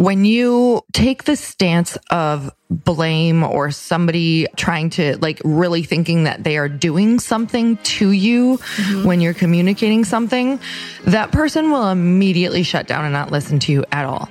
when you take the stance of blame or somebody trying to like really thinking that they are doing something to you mm-hmm. when you're communicating something, that person will immediately shut down and not listen to you at all.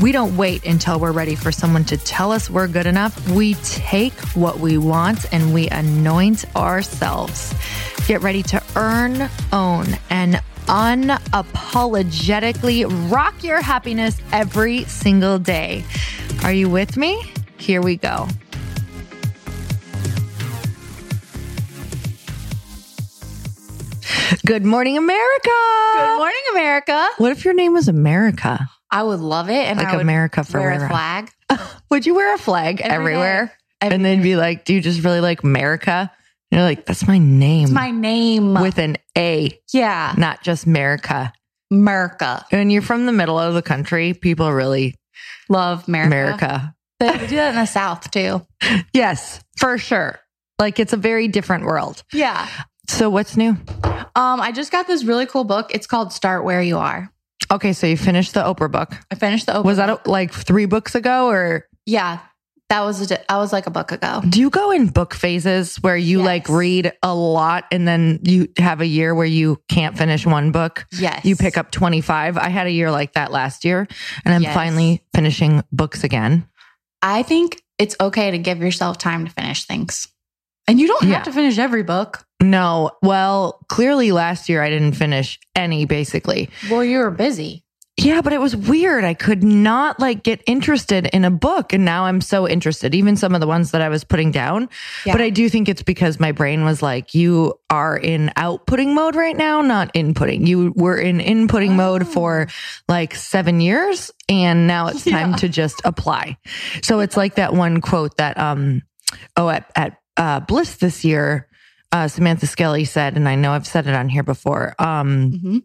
We don't wait until we're ready for someone to tell us we're good enough. We take what we want and we anoint ourselves. Get ready to earn, own, and unapologetically rock your happiness every single day. Are you with me? Here we go. Good morning, America. Good morning, America. What if your name was America? I would love it. And Like I would America wear forever. a flag. Would you wear a flag Every everywhere? Every and then be like, do you just really like America? And you're like, that's my name. It's my name. with an A, yeah, not just America. America. When you're from the middle of the country, people really Love America. America. They do that in the South too. Yes, for sure. Like it's a very different world. Yeah. So what's new? Um, I just got this really cool book. It's called Start Where You Are. Okay, so you finished the Oprah book. I finished the open. Was that like three books ago, or Yeah, that was a, di- I was like a book ago. do you go in book phases where you Yes. like read a lot and then you have a year where you can't finish one book? Yes, You pick up 25. I had a year like that last year, and I'm Yes. finally finishing books again. I think it's okay to give yourself time to finish things, and you don't Yeah. have to finish every book. No, well, clearly last year I didn't finish any basically. Well, you were busy. Yeah, but it was weird. I could not like get interested in a book. And now I'm so interested, even some of the ones that I was putting down. Yeah. But I do think it's because my brain was like, you are in outputting mode right now, not inputting. You were in inputting mode Oh. for like seven years. And now it's time Yeah. to just apply. So it's like that one quote that, um, oh, at, at, uh, Bliss this year, uh, Samantha Skelly said, and I know I've said it on here before, um, Mhm.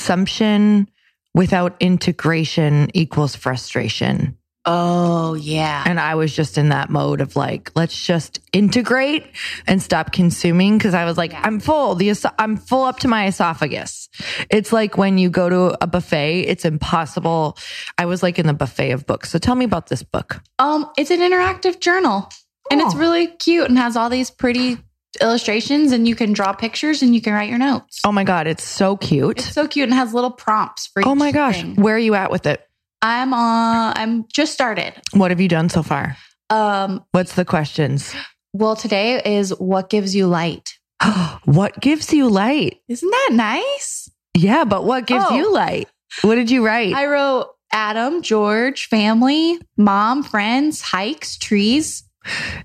consumption without integration equals frustration. Oh yeah. And I was just in that mode of like, let's just integrate and stop consuming. Cause I was like, Yeah. I'm full. The, es- I'm full up to my esophagus. It's like when you go to a buffet, it's impossible. I was like in the buffet of books. So tell me about this book. Um, it's an interactive journal, and it's really cute and has all these pretty illustrations, and you can draw pictures and you can write your notes. Oh my God. It's so cute. It's so cute and has little prompts for. oh my gosh. thing. Where are you at with it? I'm uh I'm just started. What have you done so far? Um, What's the questions? well, today is what gives you light. what gives you light? Isn't that nice? Yeah, but what gives Oh. you light? What did you write? I wrote Adam, George, family, mom, friends, hikes, trees.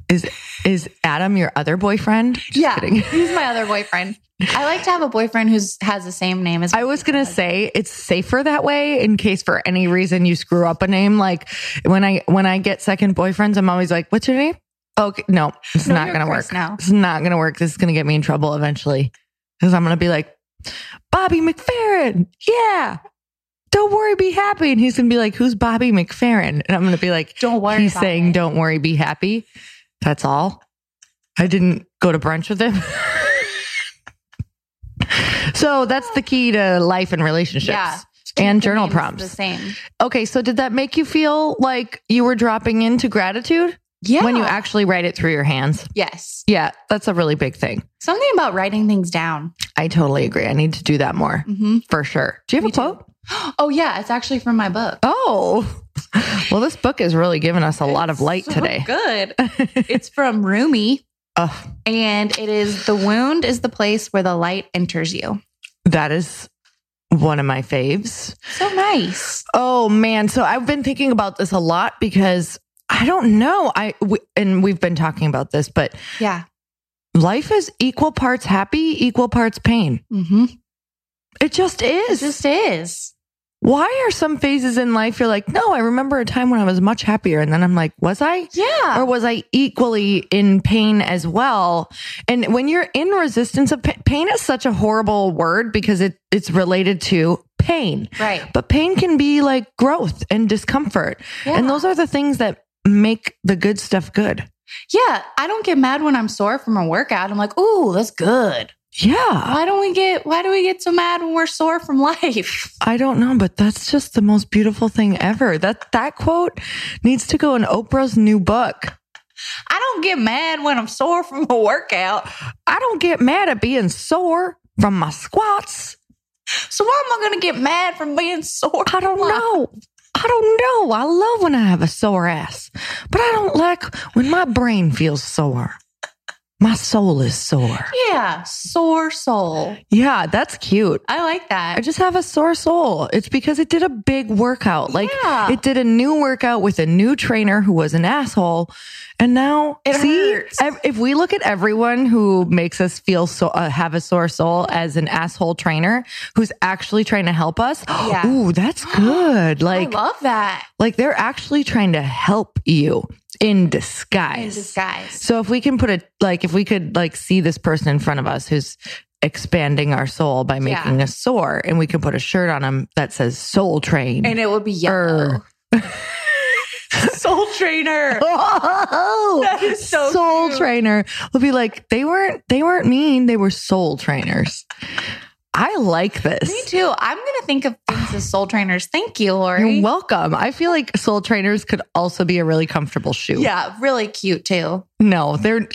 Is is Adam your other boyfriend? Just kidding. he's my other boyfriend. I like to have a boyfriend who has the same name as I was gonna say it's safer that way in case for any reason you screw up a name. Like when I when I get second boyfriends, I'm always like, "What's your name?" Okay, no, it's No, not gonna work. now. It's not gonna work. This is gonna get me in trouble eventually because I'm gonna be like, "Bobby McFerrin, yeah." Don't worry, be happy. And he's gonna be like, "Who's Bobby McFerrin?" And I'm gonna be like, Don't worry. He's saying, it. "Don't worry, be happy." That's all. I didn't go to brunch with him. so that's the key to life and relationships. Yeah. And journal prompts. The same. Okay, so did that make you feel like you were dropping into gratitude Yeah. when you actually write it through your hands? yes. Yeah, that's a really big thing. Something about writing things down. I totally agree. I need to do that more hmm for sure. Do you have Me a quote? Oh yeah, it's actually from my book. Oh, well, this book has really given us a lot of light So today. Good. it's from Rumi, Oh, and it is the wound is the place where the light enters you. that is one of my faves. So nice. Oh man, so I've been thinking about this a lot because I don't know. I w- and we've been talking about this, but Yeah. life is equal parts happy, equal parts pain. Mm-hmm. It just It is. just is. why are some phases in life you're like, no, I remember a time when I was much happier. And then I'm like, was I? Yeah. Or was I equally in pain as well? And when you're in resistance of pain, pain is such a horrible word because it, it's related to pain. Right. But pain can be like growth and discomfort. Yeah. And those are the things that make the good stuff good. Yeah. I don't get mad when I'm sore from a workout. I'm like, ooh, that's good. Yeah. Why don't we get why do we get so mad when we're sore from life? I don't know, but that's just the most beautiful thing ever. That that quote needs to go in Oprah's new book. I don't get mad when I'm sore from a workout. I don't get mad at being sore from my squats. So why am I gonna get mad from being sore? I don't know. I don't know. I love when I have a sore ass, but I don't like when my brain feels sore. My soul is sore. Yeah. Sore soul. Yeah, that's cute. I like that. I just have a sore soul. It's because it did a big workout. Like Yeah. it did a new workout with a new trainer who was an asshole. And now It see, hurts. if we look at everyone who makes us feel so uh, have a sore soul as an asshole trainer who's actually trying to help us, Yeah. ooh, that's good. Like I love that. like they're actually trying to help you in disguise. In disguise. So if we can put it like if we could like see this person in front of us who's expanding our soul by making Yeah. us sore and we can put a shirt on him that says soul train. And it would be yellow. Er. Soul trainer. oh, That is so soul cute. trainer will be like they weren't they weren't mean they were soul trainers. I like this. Me too. I'm gonna think of things as soul trainers. Thank you, Lori. You're welcome. I feel like soul trainers could also be a really comfortable shoe. yeah, really cute too. No, they're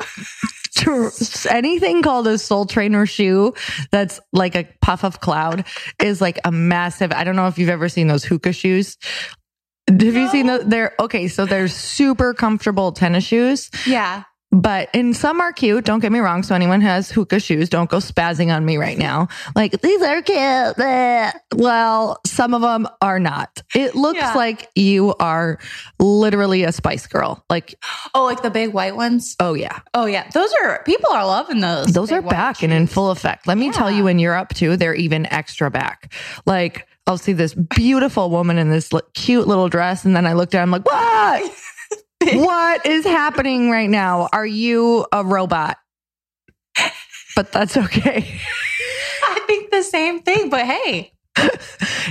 anything called a soul trainer shoe that's like a puff of cloud is like a massive. I don't know if you've ever seen those Hoka shoes. Have you seen those? They're okay. So they're super comfortable tennis shoes, Yeah. But and some are cute. Don't get me wrong. So anyone who has Hoka shoes, don't go spazzing on me right now. Like these are cute. Bleh. Well, some of them are not. It looks Yeah. like you are literally a Spice Girl. Like, Oh, like the big white ones. oh yeah. Oh yeah, those are people are loving those. Those are back and in full effect. Let me tell Yeah. you, in Europe too, they're even extra back. Like I'll see this beautiful woman in this cute little dress, and then I look down, I'm like, what? what is happening right now? Are you a robot? But that's okay. I think the same thing, but hey,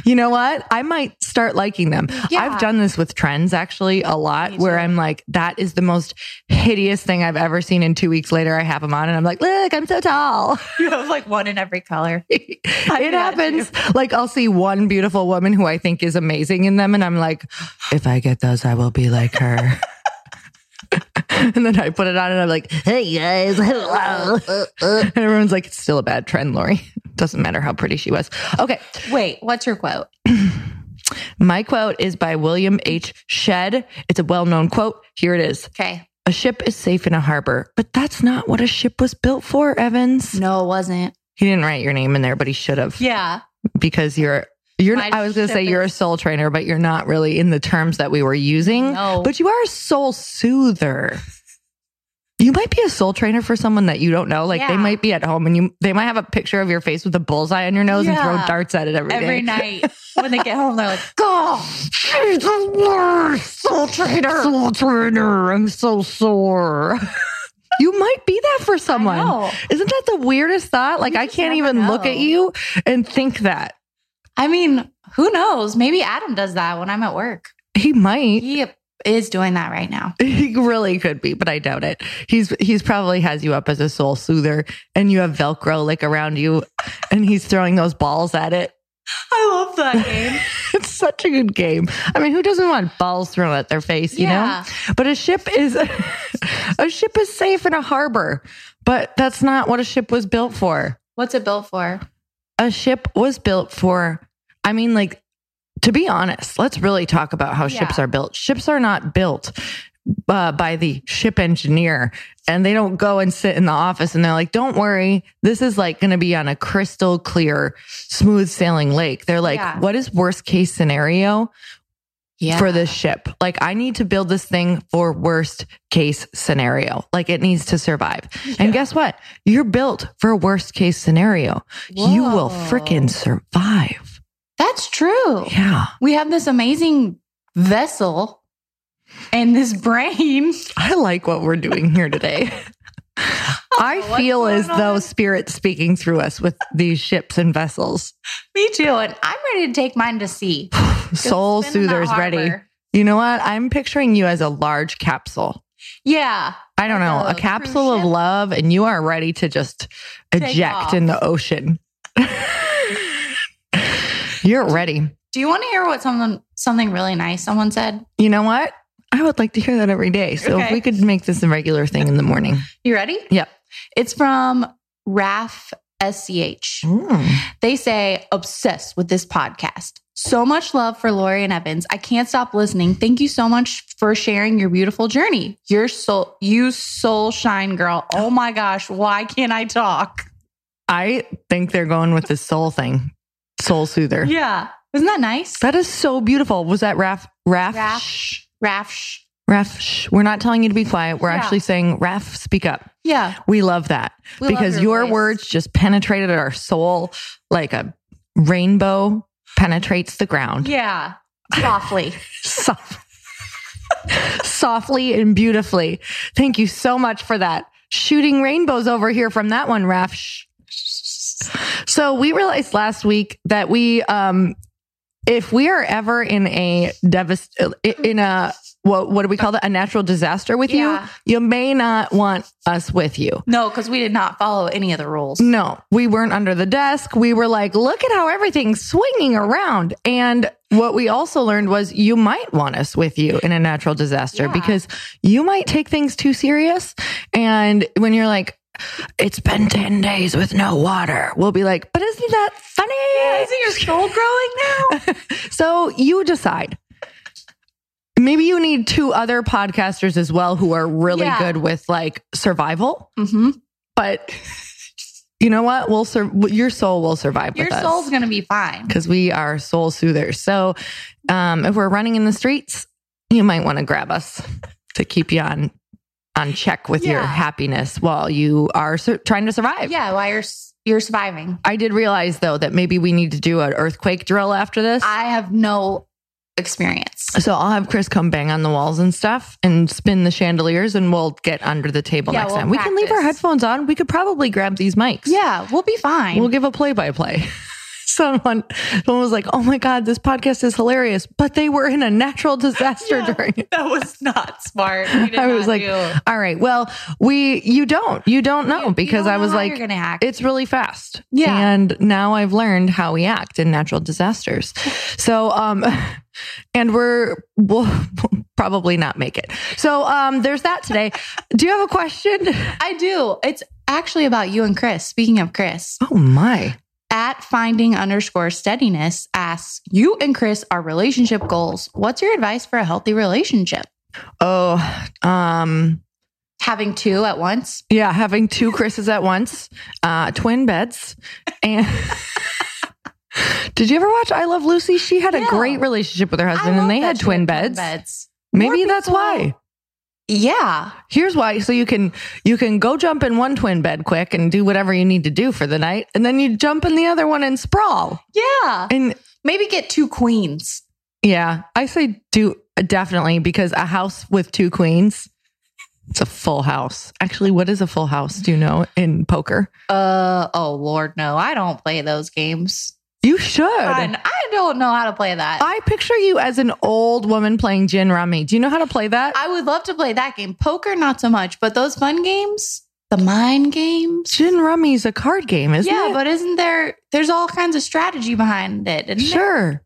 You know what? I might start liking them. Yeah. I've done this with trends actually a lot where. I'm like, that is the most hideous thing I've ever seen. And two weeks later, I have them on and I'm like, look, I'm so tall. you have like one in every color. it happens. Like I'll see one beautiful woman who I think is amazing in them, and I'm like, if I get those, I will be like her. and then I put it on, and I'm like, hey guys, hello. and everyone's like, it's still a bad trend, Lori. Doesn't matter how pretty she was. Okay, Wait, what's your quote? my quote is by William H. Shedd. It's a well-known quote. Here it is. Okay. A ship is safe in a harbor, but that's not what a ship was built for, Evans. No, it wasn't. He didn't write your name in there, but he should have. Yeah. because you're you're My I was going to say you're a soul trainer but you're not really in the terms that we were using No. but you are a soul soother you might be a soul trainer for someone that you don't know like they might be at home and you they might have a picture of your face with a bullseye on your nose and throw darts at it every day. Every night when they get home, they're like, "Go." She's the worst soul trainer soul trainer I'm so sore You might be that for someone. know. Isn't that the weirdest thought? Like, I can't even look at you and think that. I mean, who knows? Maybe Adam does that when I'm at work. He might. He is doing that right now. He really could be, but I doubt it. He's he's probably has you up as a soul soother, and you have Velcro like around you, and he's throwing those balls at it. I love that game. It's such a good game. I mean, who doesn't want balls thrown at their face? You Yeah. know. But a ship is a ship is safe in a harbor, but that's not what a ship was built for. What's it built for? A ship was built for. I mean, like to be honest, let's really talk about how ships are built. Ships are not built uh, by the ship engineer, and they don't go and sit in the office and they're like, "Don't worry, this is like going to be on a crystal clear, smooth sailing lake." They're like, Yeah. "What is worst case scenario Yeah. for this ship? Like, I need to build this thing for worst case scenario. Like, it needs to survive." And guess what? You're built for worst case scenario. You will Whoa. frickin' survive. That's true. Yeah. We have this amazing vessel and this brain. I like what we're doing here today. I what's feel as though on. spirit speaking through us with these ships and vessels. Me too. And I'm ready to take mine to sea. Soul It's been in the soothers ready. You know what? I'm picturing you as a large capsule. Yeah. I don't know, a a capsule of love, and you are ready to just Take eject off. in the ocean. You're ready. Do you want to hear what someone something really nice someone said? You know what? I would like to hear that every day. So if we could make this a regular thing in the morning. You ready? Yep. It's from Raf SCH. Mm. They say, obsessed with this podcast. So much love for Lori and Evans. I can't stop listening. Thank you so much for sharing your beautiful journey. Your soul, you soul shine girl. Oh my gosh. Why can't I talk? I think they're going with the soul thing, soul soother. Yeah. Isn't that nice? That is so beautiful. Was that Raf? Raf? Raf. Shh. Raf. shh. Raf. Shh. We're not telling you to be quiet. We're Yeah. actually saying, Raf, speak up. Yeah. We love that We love because your your words just penetrated our soul like a rainbow penetrates the ground. Yeah. Softly. Soft- softly and beautifully. Thank you so much for that. Shooting rainbows over here from that one, Raf. So we realized last week that we, um, if we are ever in a devast in a what what do we call that a natural disaster with Yeah. you, you may not want us with you. no, because we did not follow any of the rules. No, we weren't under the desk. We were like, look at how everything's swinging around. And what we also learned was you might want us with you in a natural disaster Yeah. because you might take things too serious. And when you're like, it's been 10 days with no water, we'll be like, but isn't that funny? Yeah, isn't your soul growing now? So you decide. Maybe you need two other podcasters as well who are really Yeah. good with like survival, mm-hmm. but you know what? We'll sur- your soul will survive Your soul's going to be fine. because we are soul soothers. So um, if we're running in the streets, you might want to grab us to keep you on on check with your happiness while you are trying to survive. Yeah, while you're you're surviving. I did realize though that maybe we need to do an earthquake drill after this. I have no experience. So I'll have Chris come bang on the walls and stuff and spin the chandeliers and we'll get under the table Yeah, next we'll time. We can leave our headphones on. We could probably grab these mics. Yeah, we'll be fine. We'll give a play by play. Someone, someone was like, "Oh my god, this podcast is hilarious," but they were in a natural disaster Yeah. during it. that was not smart. I was like, do- "All right, well, we you don't you don't know You- you because don't I was like, it's really fast. Yeah. and now I've learned how we act in natural disasters. So, um, and we're we'll probably not make it. So, um, there's that today. Do you have a question? I do. It's actually about you and Chris. Speaking of Chris, Oh my. At finding underscore steadiness asks, you and Chris are relationship goals. What's your advice for a healthy relationship? Oh, um, Having two at once? Yeah, having two Chris's at once, uh, twin beds, and did you ever watch I Love Lucy? She had a great relationship with her husband, and they had twin beds. beds. Maybe More that's people- why. Yeah. Here's why: so you can you can go jump in one twin bed quick and do whatever you need to do for the night, and then you jump in the other one and sprawl. Yeah. And Maybe get two queens. yeah, I say do definitely because a house with two queens. It's a full house. Actually, what is a full house? Do you know in poker? Uh oh Lord, no. I don't play those games. You should. I, I don't know how to play that. I, picture you as an old woman playing gin rummy. Do you know how to play that? I would love to play that game. Poker, not so much, but those fun games, the mind games. gin rummy is a card game, isn't yeah, it? Yeah, but isn't there? There's all kinds of strategy behind it. isn't there? sure.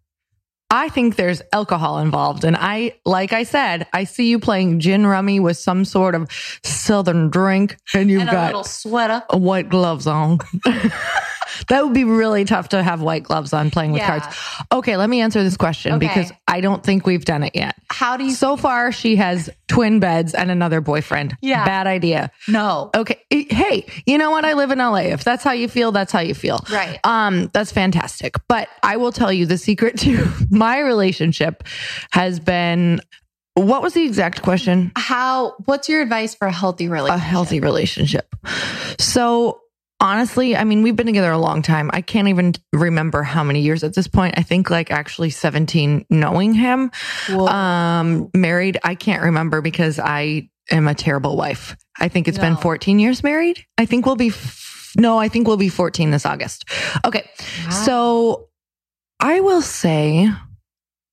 I think there's alcohol involved. And I, like I said, I see you playing gin rummy with some sort of southern drink and you've And a got little sweater. white gloves on. that would be really tough to have white gloves on playing with Yeah. cards. Okay, let me answer this question Okay. because I don't think we've done it yet. How do you? So far, she has twin beds and another boyfriend. Yeah. Bad idea. no. Okay. Hey, you know what? I live in LA. If that's how you feel, that's how you feel. Right. Um, that's fantastic. But I will tell you the secret to my relationship has been what was the exact question? How? What's your advice for a healthy relationship? A healthy relationship. So honestly, I mean, we've been together a long time. I can't even remember how many years at this point. I think like actually 17 knowing him. Um, married, I can't remember because I am a terrible wife. I think it's been 14 years married. I think we'll be, f- no, I think we'll be 14 this August. Okay. So I will say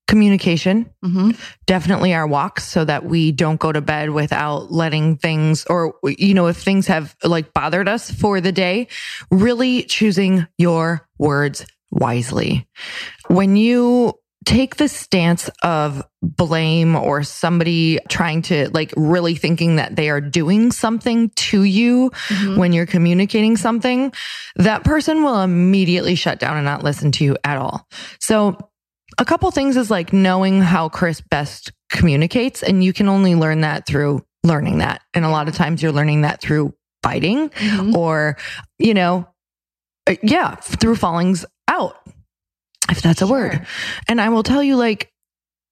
communication. Hmm definitely our walks so that we don't go to bed without letting things or you know if things have like bothered us for the day really choosing your words wisely. When you take the stance of blame or somebody trying to like really thinking that they are doing something to you Mm-hmm. when you're communicating something that person will immediately shut down and not listen to you at all. So a couple things is like knowing how Chris best communicates, and you can only learn that through learning that. And a lot of times you're learning that through fighting Mhm. or, you know, uh, yeah, through fallings out, if that's a word. And I will tell you, like,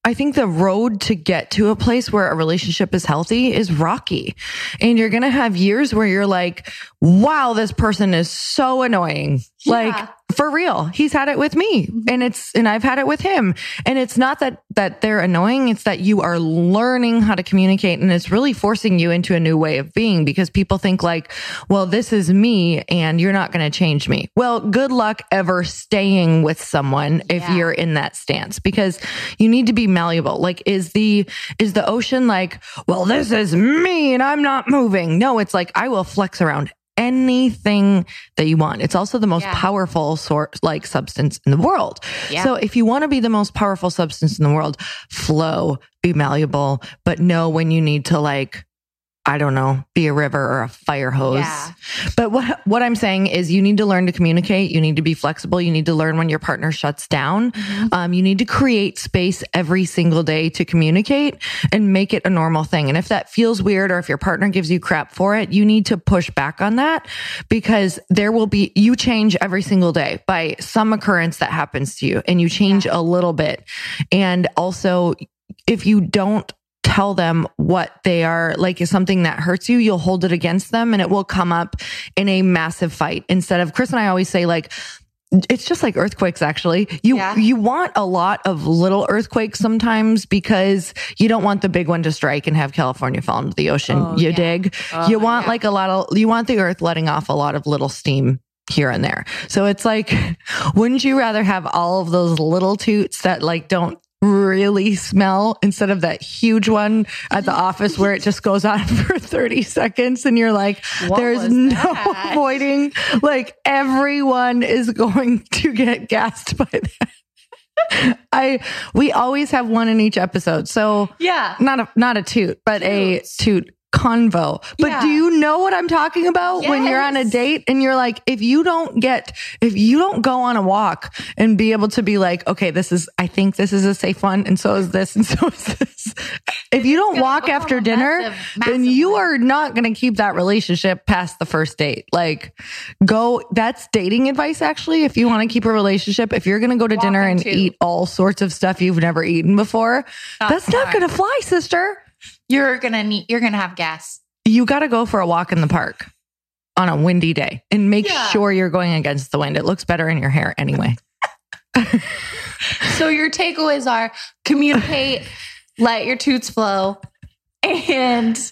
I think the road to get to a place where a relationship is healthy is rocky. And you're going to have years where you're like, wow, this person is so annoying. Like, Yeah. For real. He's had it with me mm-hmm. and it's, and I've had it with him. And it's not that, that they're annoying. It's that you are learning how to communicate and it's really forcing you into a new way of being because people think like, well, this is me and you're not going to change me. Well, good luck ever staying with someone if Yeah. you're in that stance because you need to be malleable. Like, is the, is the ocean like, well, this is me and I'm not moving? No, it's like, I will flex around anything that you want. It's also the most Yeah. powerful sort like substance in the world. Yeah. So if you want to be the most powerful substance in the world, flow, be malleable, but know when you need to like I don't know, be a river or a fire hose. Yeah. But what what I'm saying is you need to learn to communicate, you need to be flexible, you need to learn when your partner shuts down. Mm-hmm. Um, you need to create space every single day to communicate and make it a normal thing. And if that feels weird or if your partner gives you crap for it, you need to push back on that because there will be, you change every single day by some occurrence that happens to you and you change a little bit. And also, if you don't tell them what they are like is something that hurts you, you'll hold it against them and it will come up in a massive fight. Instead of Chris and I always say like, it's just like earthquakes actually. You Yeah. you want a lot of little earthquakes sometimes because you don't want the big one to strike and have California fall into the ocean. Oh, you yeah. dig? Oh, you want yeah. like a lot of you want the earth letting off a lot of little steam here and there. So it's like wouldn't you rather have all of those little toots that like don't really smell instead of that huge one at the office where it just goes on for 30 seconds and you're like What there's no that? avoiding like everyone is going to get gassed by that i we always have one in each episode so Yeah. not a not a toot but a toot convo. But Yeah. do you know what i'm talking about? When you're on a date and you're like if you don't get if you don't go on a walk and be able to be like okay this is i think this is a safe one and so is this and so is this. If you don't walk after dinner massive, then you are not going to keep that relationship past the first date. Like go that's dating advice actually if you want to keep a relationship. If you're going to go to Walk dinner and into- eat all sorts of stuff you've never eaten before Not that's not going to fly sister You're gonna need. You're gonna have gas. you got to go for a walk in the park on a windy day and make Yeah. sure you're going against the wind. It looks better in your hair anyway. So your takeaways are communicate, let your toots flow, and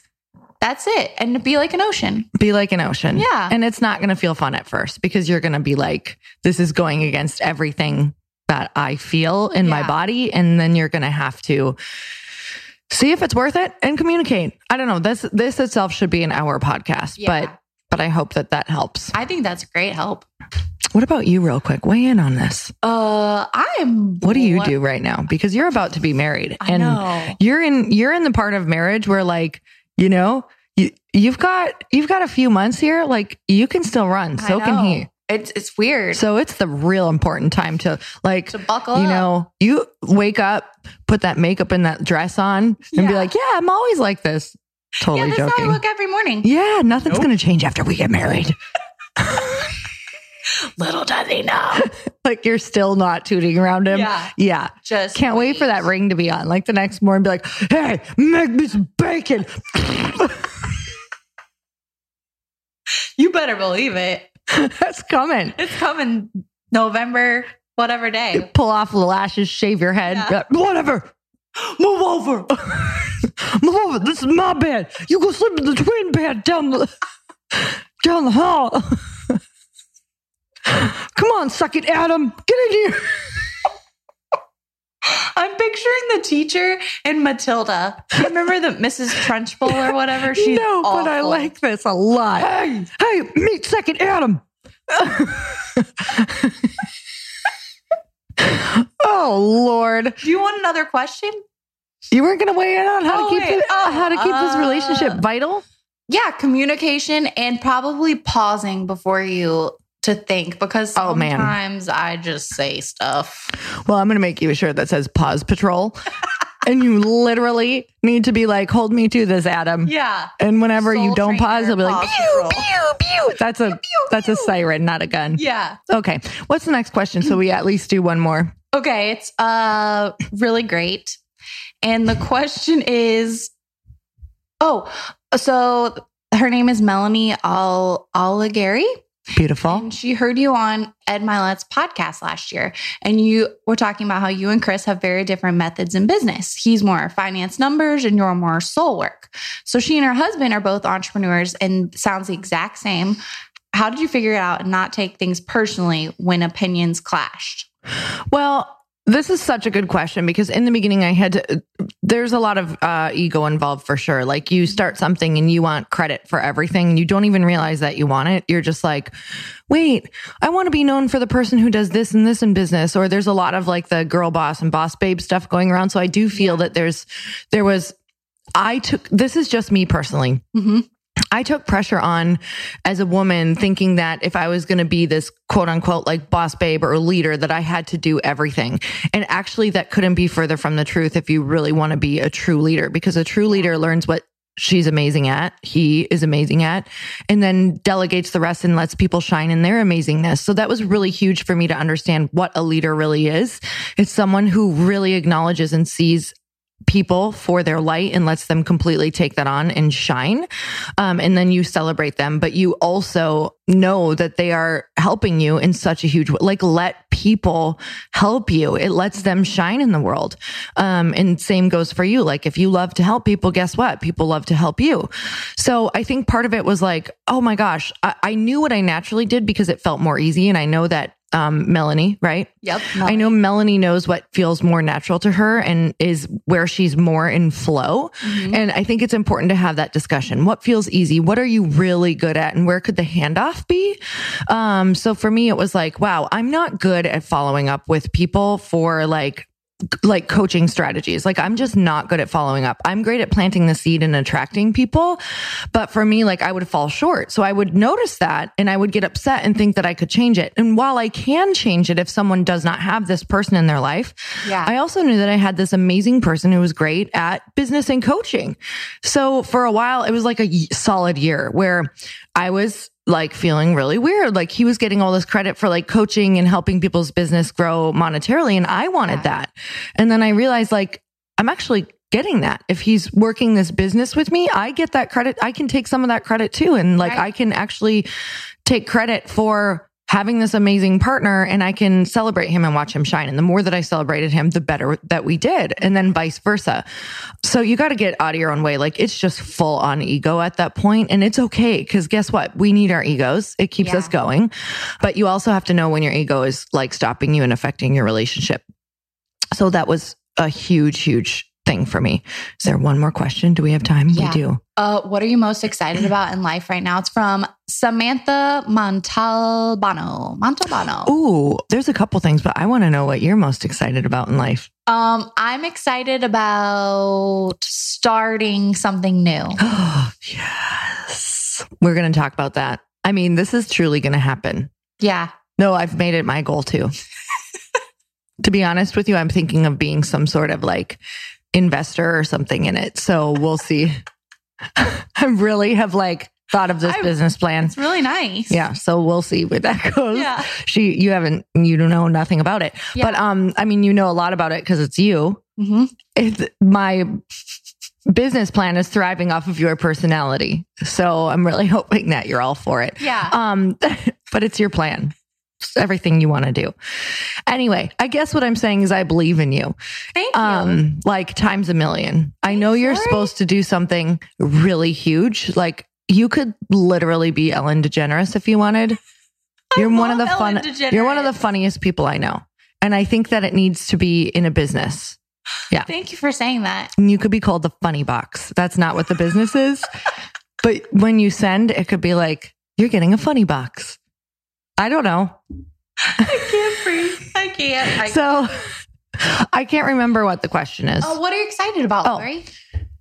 that's it. And be like an ocean. Be like an ocean. Yeah. And it's not going to feel fun at first because you're going to be like, this is going against everything that I feel in my body. And then you're going to have to see if it's worth it and communicate. I don't know. This, this itself should be an hour podcast, Yeah. but, but I hope that that helps. I think that's great help. What about you real quick? Weigh in on this. Uh, I'm. What do you do right now? Because you're about to be married I know. you're in you're in the part of marriage where like you know you you've got you've got a few months here like you can still run so can he It's it's weird. so it's the real important time to like to buckle you up. know you wake up put that makeup and that dress on and be like yeah i'm always like this Totally yeah, totally that's how I look every morning. yeah nothing's gonna change after we get married Little does he know. like you're still not tooting around him Yeah. yeah Just can't wait for that ring to be on like the next morning be like hey make me some bacon You better believe it. That's coming. It's coming November, whatever day. Pull off the lashes, shave your head. Yeah. Uh, whatever. Move over. Move over. This is my bed. You go sleep in the twin bed down the down the hall. Come on, suck it, Adam. Get in here. I'm picturing the teacher and Matilda. You remember the Mrs. Trunchbull or whatever? She's no, but I like this a lot. Hey, hey, meet second Adam. oh Lord. Do you want another question? You weren't gonna weigh in on how Oh, to keep wait. Oh, how to keep this uh, relationship vital? Yeah, communication and probably pausing before you to think because Oh, man. sometimes I just say stuff. Well, I'm gonna make you a shirt that says pause patrol. and you literally need to be like, hold me to this, Adam. Yeah. And whenever you don't pause, it'll be like, pew, pew, pew. That's a that's a siren, not a gun. Yeah. Okay. What's the next question? So we at least do one more. Okay, it's uh really great. And the question is Oh, so her name is Melanie Al Alligari. Beautiful. And she heard you on Ed Mylett's podcast last year. And you were talking about how you and Chris have very different methods in business. He's more finance numbers and you're more soul work. So she and her husband are both entrepreneurs and sounds the exact same. How did you figure it out and not take things personally when opinions clashed? Well, this is such a good question because in the beginning I had to, there's a lot of uh, ego involved for sure. Like you start something and you want credit for everything and you don't even realize that you want it. You're just like, wait, I want to be known for the person who does this and this in business. Or there's a lot of like the girl boss and boss babe stuff going around. So I do feel that there's, there was, I took, this is just me personally. Mm-hmm. I took pressure on as a woman thinking that if I was going to be this quote unquote like boss babe or leader that I had to do everything. And actually that couldn't be further from the truth if you really want to be a true leader because a true leader learns what she's amazing at, he is amazing at, and then delegates the rest and lets people shine in their amazingness. So that was really huge for me to understand what a leader really is. It's someone who really acknowledges and sees people for their light and lets them completely take that on and shine. Um, and then you celebrate them, but you also know that they are helping you in such a huge way. Like let people help you. It lets them shine in the world. Um, and same goes for you. Like if you love to help people, guess what? People love to help you. So I think part of it was like, oh my gosh, I, I knew what I naturally did because it felt more easy. And I know that um, Melanie, right? Yep. I know Melanie knows what feels more natural to her and is where she's more in flow. Mhm. And I think it's important to have that discussion. What feels easy? What are you really good at? And where could the handoff be? Um, so for me, it was like, wow, I'm not good at following up with people for like, like coaching strategies. Like I'm just not good at following up. I'm great at planting the seed and attracting people. But for me, like I would fall short. So I would notice that and I would get upset and think that I could change it. And while I can change it if someone does not have this person in their life, Yeah. I also knew that I had this amazing person who was great at business and coaching. So for a while, it was like a solid year where I was like feeling really weird. Like he was getting all this credit for like coaching and helping people's business grow monetarily. And I wanted that. And then I realized like I'm actually getting that. If he's working this business with me, I get that credit. I can take some of that credit too. And like Right. I can actually take credit for having this amazing partner and I can celebrate him and watch him shine. And the more that I celebrated him, the better that we did. And then vice versa. So you got to get out of your own way. Like it's just full on ego at that point, And it's okay. Cause guess what? We need our egos. It keeps Yeah. us going. But you also have to know when your ego is like stopping you and affecting your relationship. So that was a huge, huge thing for me. Is there one more question? Do we have time? Yeah. We do. Uh, what are you most excited about in life right now? It's from Samantha Montalbano. Montalbano. Ooh, there's a couple things, but I want to know what you're most excited about in life. Um, I'm excited about starting something new. yes. We're going to talk about that. I mean, this is truly going to happen. Yeah. No, I've made it my goal too. to be honest with you, I'm thinking of being some sort of like investor or something in it. So we'll see. I really have like thought of this I- business plan. It's really nice. Yeah, so we'll see where that goes. Yeah. She, you haven't, you don't know nothing about it, Yeah. but um, I mean, you know a lot about it because it's you. hmm It's my business plan is thriving off of your personality. So I'm really hoping that you're all for it. Yeah. Um, but it's your plan. Everything you want to do. Anyway, I guess what I'm saying is I believe in you. Thank you. Um, like times a million. I know you're Lori. supposed to do something really huge. Like you could literally be Ellen DeGeneres if you wanted. You're one of the fun. You're one of the funniest people I know, and I think that it needs to be in a business. Yeah. Thank you for saying that. And you could be called the funny box. That's not what the business is. but when you send, it could be like, you're getting a funny box. I don't know. I can't breathe. I can't. I- So I can't remember what the question is. oh, what are you excited about, Oh. Lori?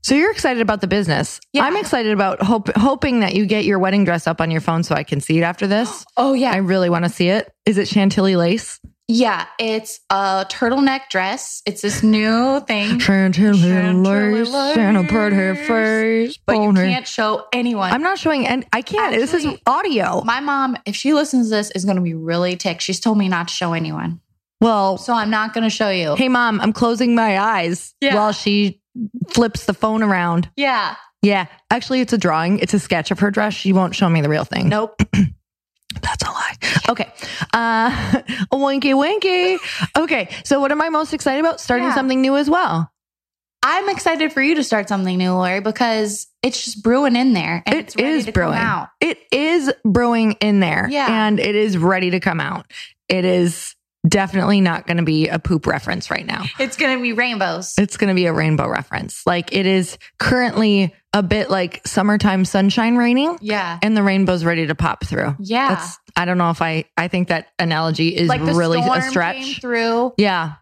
So you're excited about the business. Yeah. I'm excited about hope, hoping that you get your wedding dress up on your phone so I can see it after this. Oh yeah, I really want to see it. Is it Chantilly lace? Yeah. It's a turtleneck dress. It's this new thing, Chantilly, lace and a pretty face. but you can't show anyone. I'm not showing, and I can't. this is Actually- audio. My mom, if she listens to this, is going to be really ticked. She's told me not to show anyone, Well, so I'm not going to show you. hey, mom, I'm closing my eyes Yeah. while she flips the phone around. Yeah. Yeah, actually, it's a drawing. It's a sketch of her dress. She won't show me the real thing. Nope. That's a lie. Okay. Uh, winky winky. Okay. So what am I most excited about? Starting Yeah. something new as well. I'm excited for you to start something new, Lori, because it's just brewing in there and It it's ready is to brewing. come out. It is brewing in there. Yeah. And it is ready to come out. It is definitely not going to be a poop reference right now. It's going to be rainbows. It's going to be a rainbow reference. Like it is currently a bit like summertime sunshine raining Yeah. and the rainbow's ready to pop through. Yeah. That's, I don't know if I, I think that analogy is like really a stretch. through Yeah.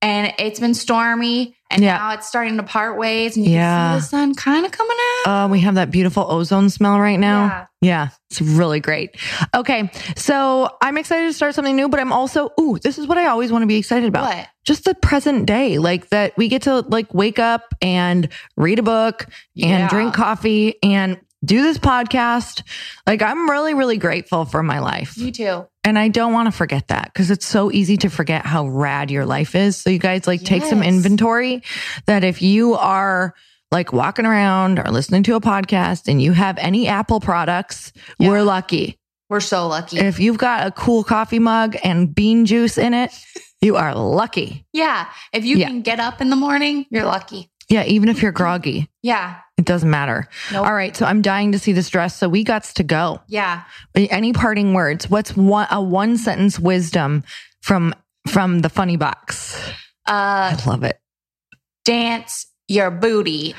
and it's been stormy and Yeah. now it's starting to part ways and you Yeah. can see the sun kind of coming out. Uh, we have that beautiful ozone smell right now. Yeah. Yeah, it's really great. Okay, so I'm excited to start something new, but I'm also, ooh, this is what I always want to be excited about. What? Just the present day, like that we get to like wake up and read a book and Yeah. drink coffee and do this podcast. Like I'm really, really grateful for my life. You too. And I don't want to forget that because it's so easy to forget how rad your life is. So you guys like take some inventory that if you are like walking around or listening to a podcast and you have any Apple products, Yeah. we're lucky. We're so lucky. If you've got a cool coffee mug and bean juice in it, you are lucky. yeah. If you Yeah. can get up in the morning, you're lucky. Yeah, even if you're groggy, Yeah. it doesn't matter. Nope. All right, so I'm dying to see this dress. So we got to go. Yeah. Any parting words? What's one a one sentence wisdom from from the funny box? Uh, I love it. dance your booty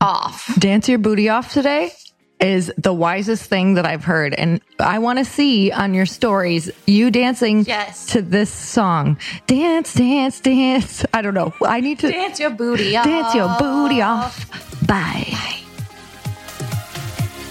off. Dance your booty off today is the wisest thing that I've heard. And I want to see on your stories you dancing Yes. to this song. Dance, dance, dance. I don't know. I need to Dance your booty off. dance your booty off. Bye.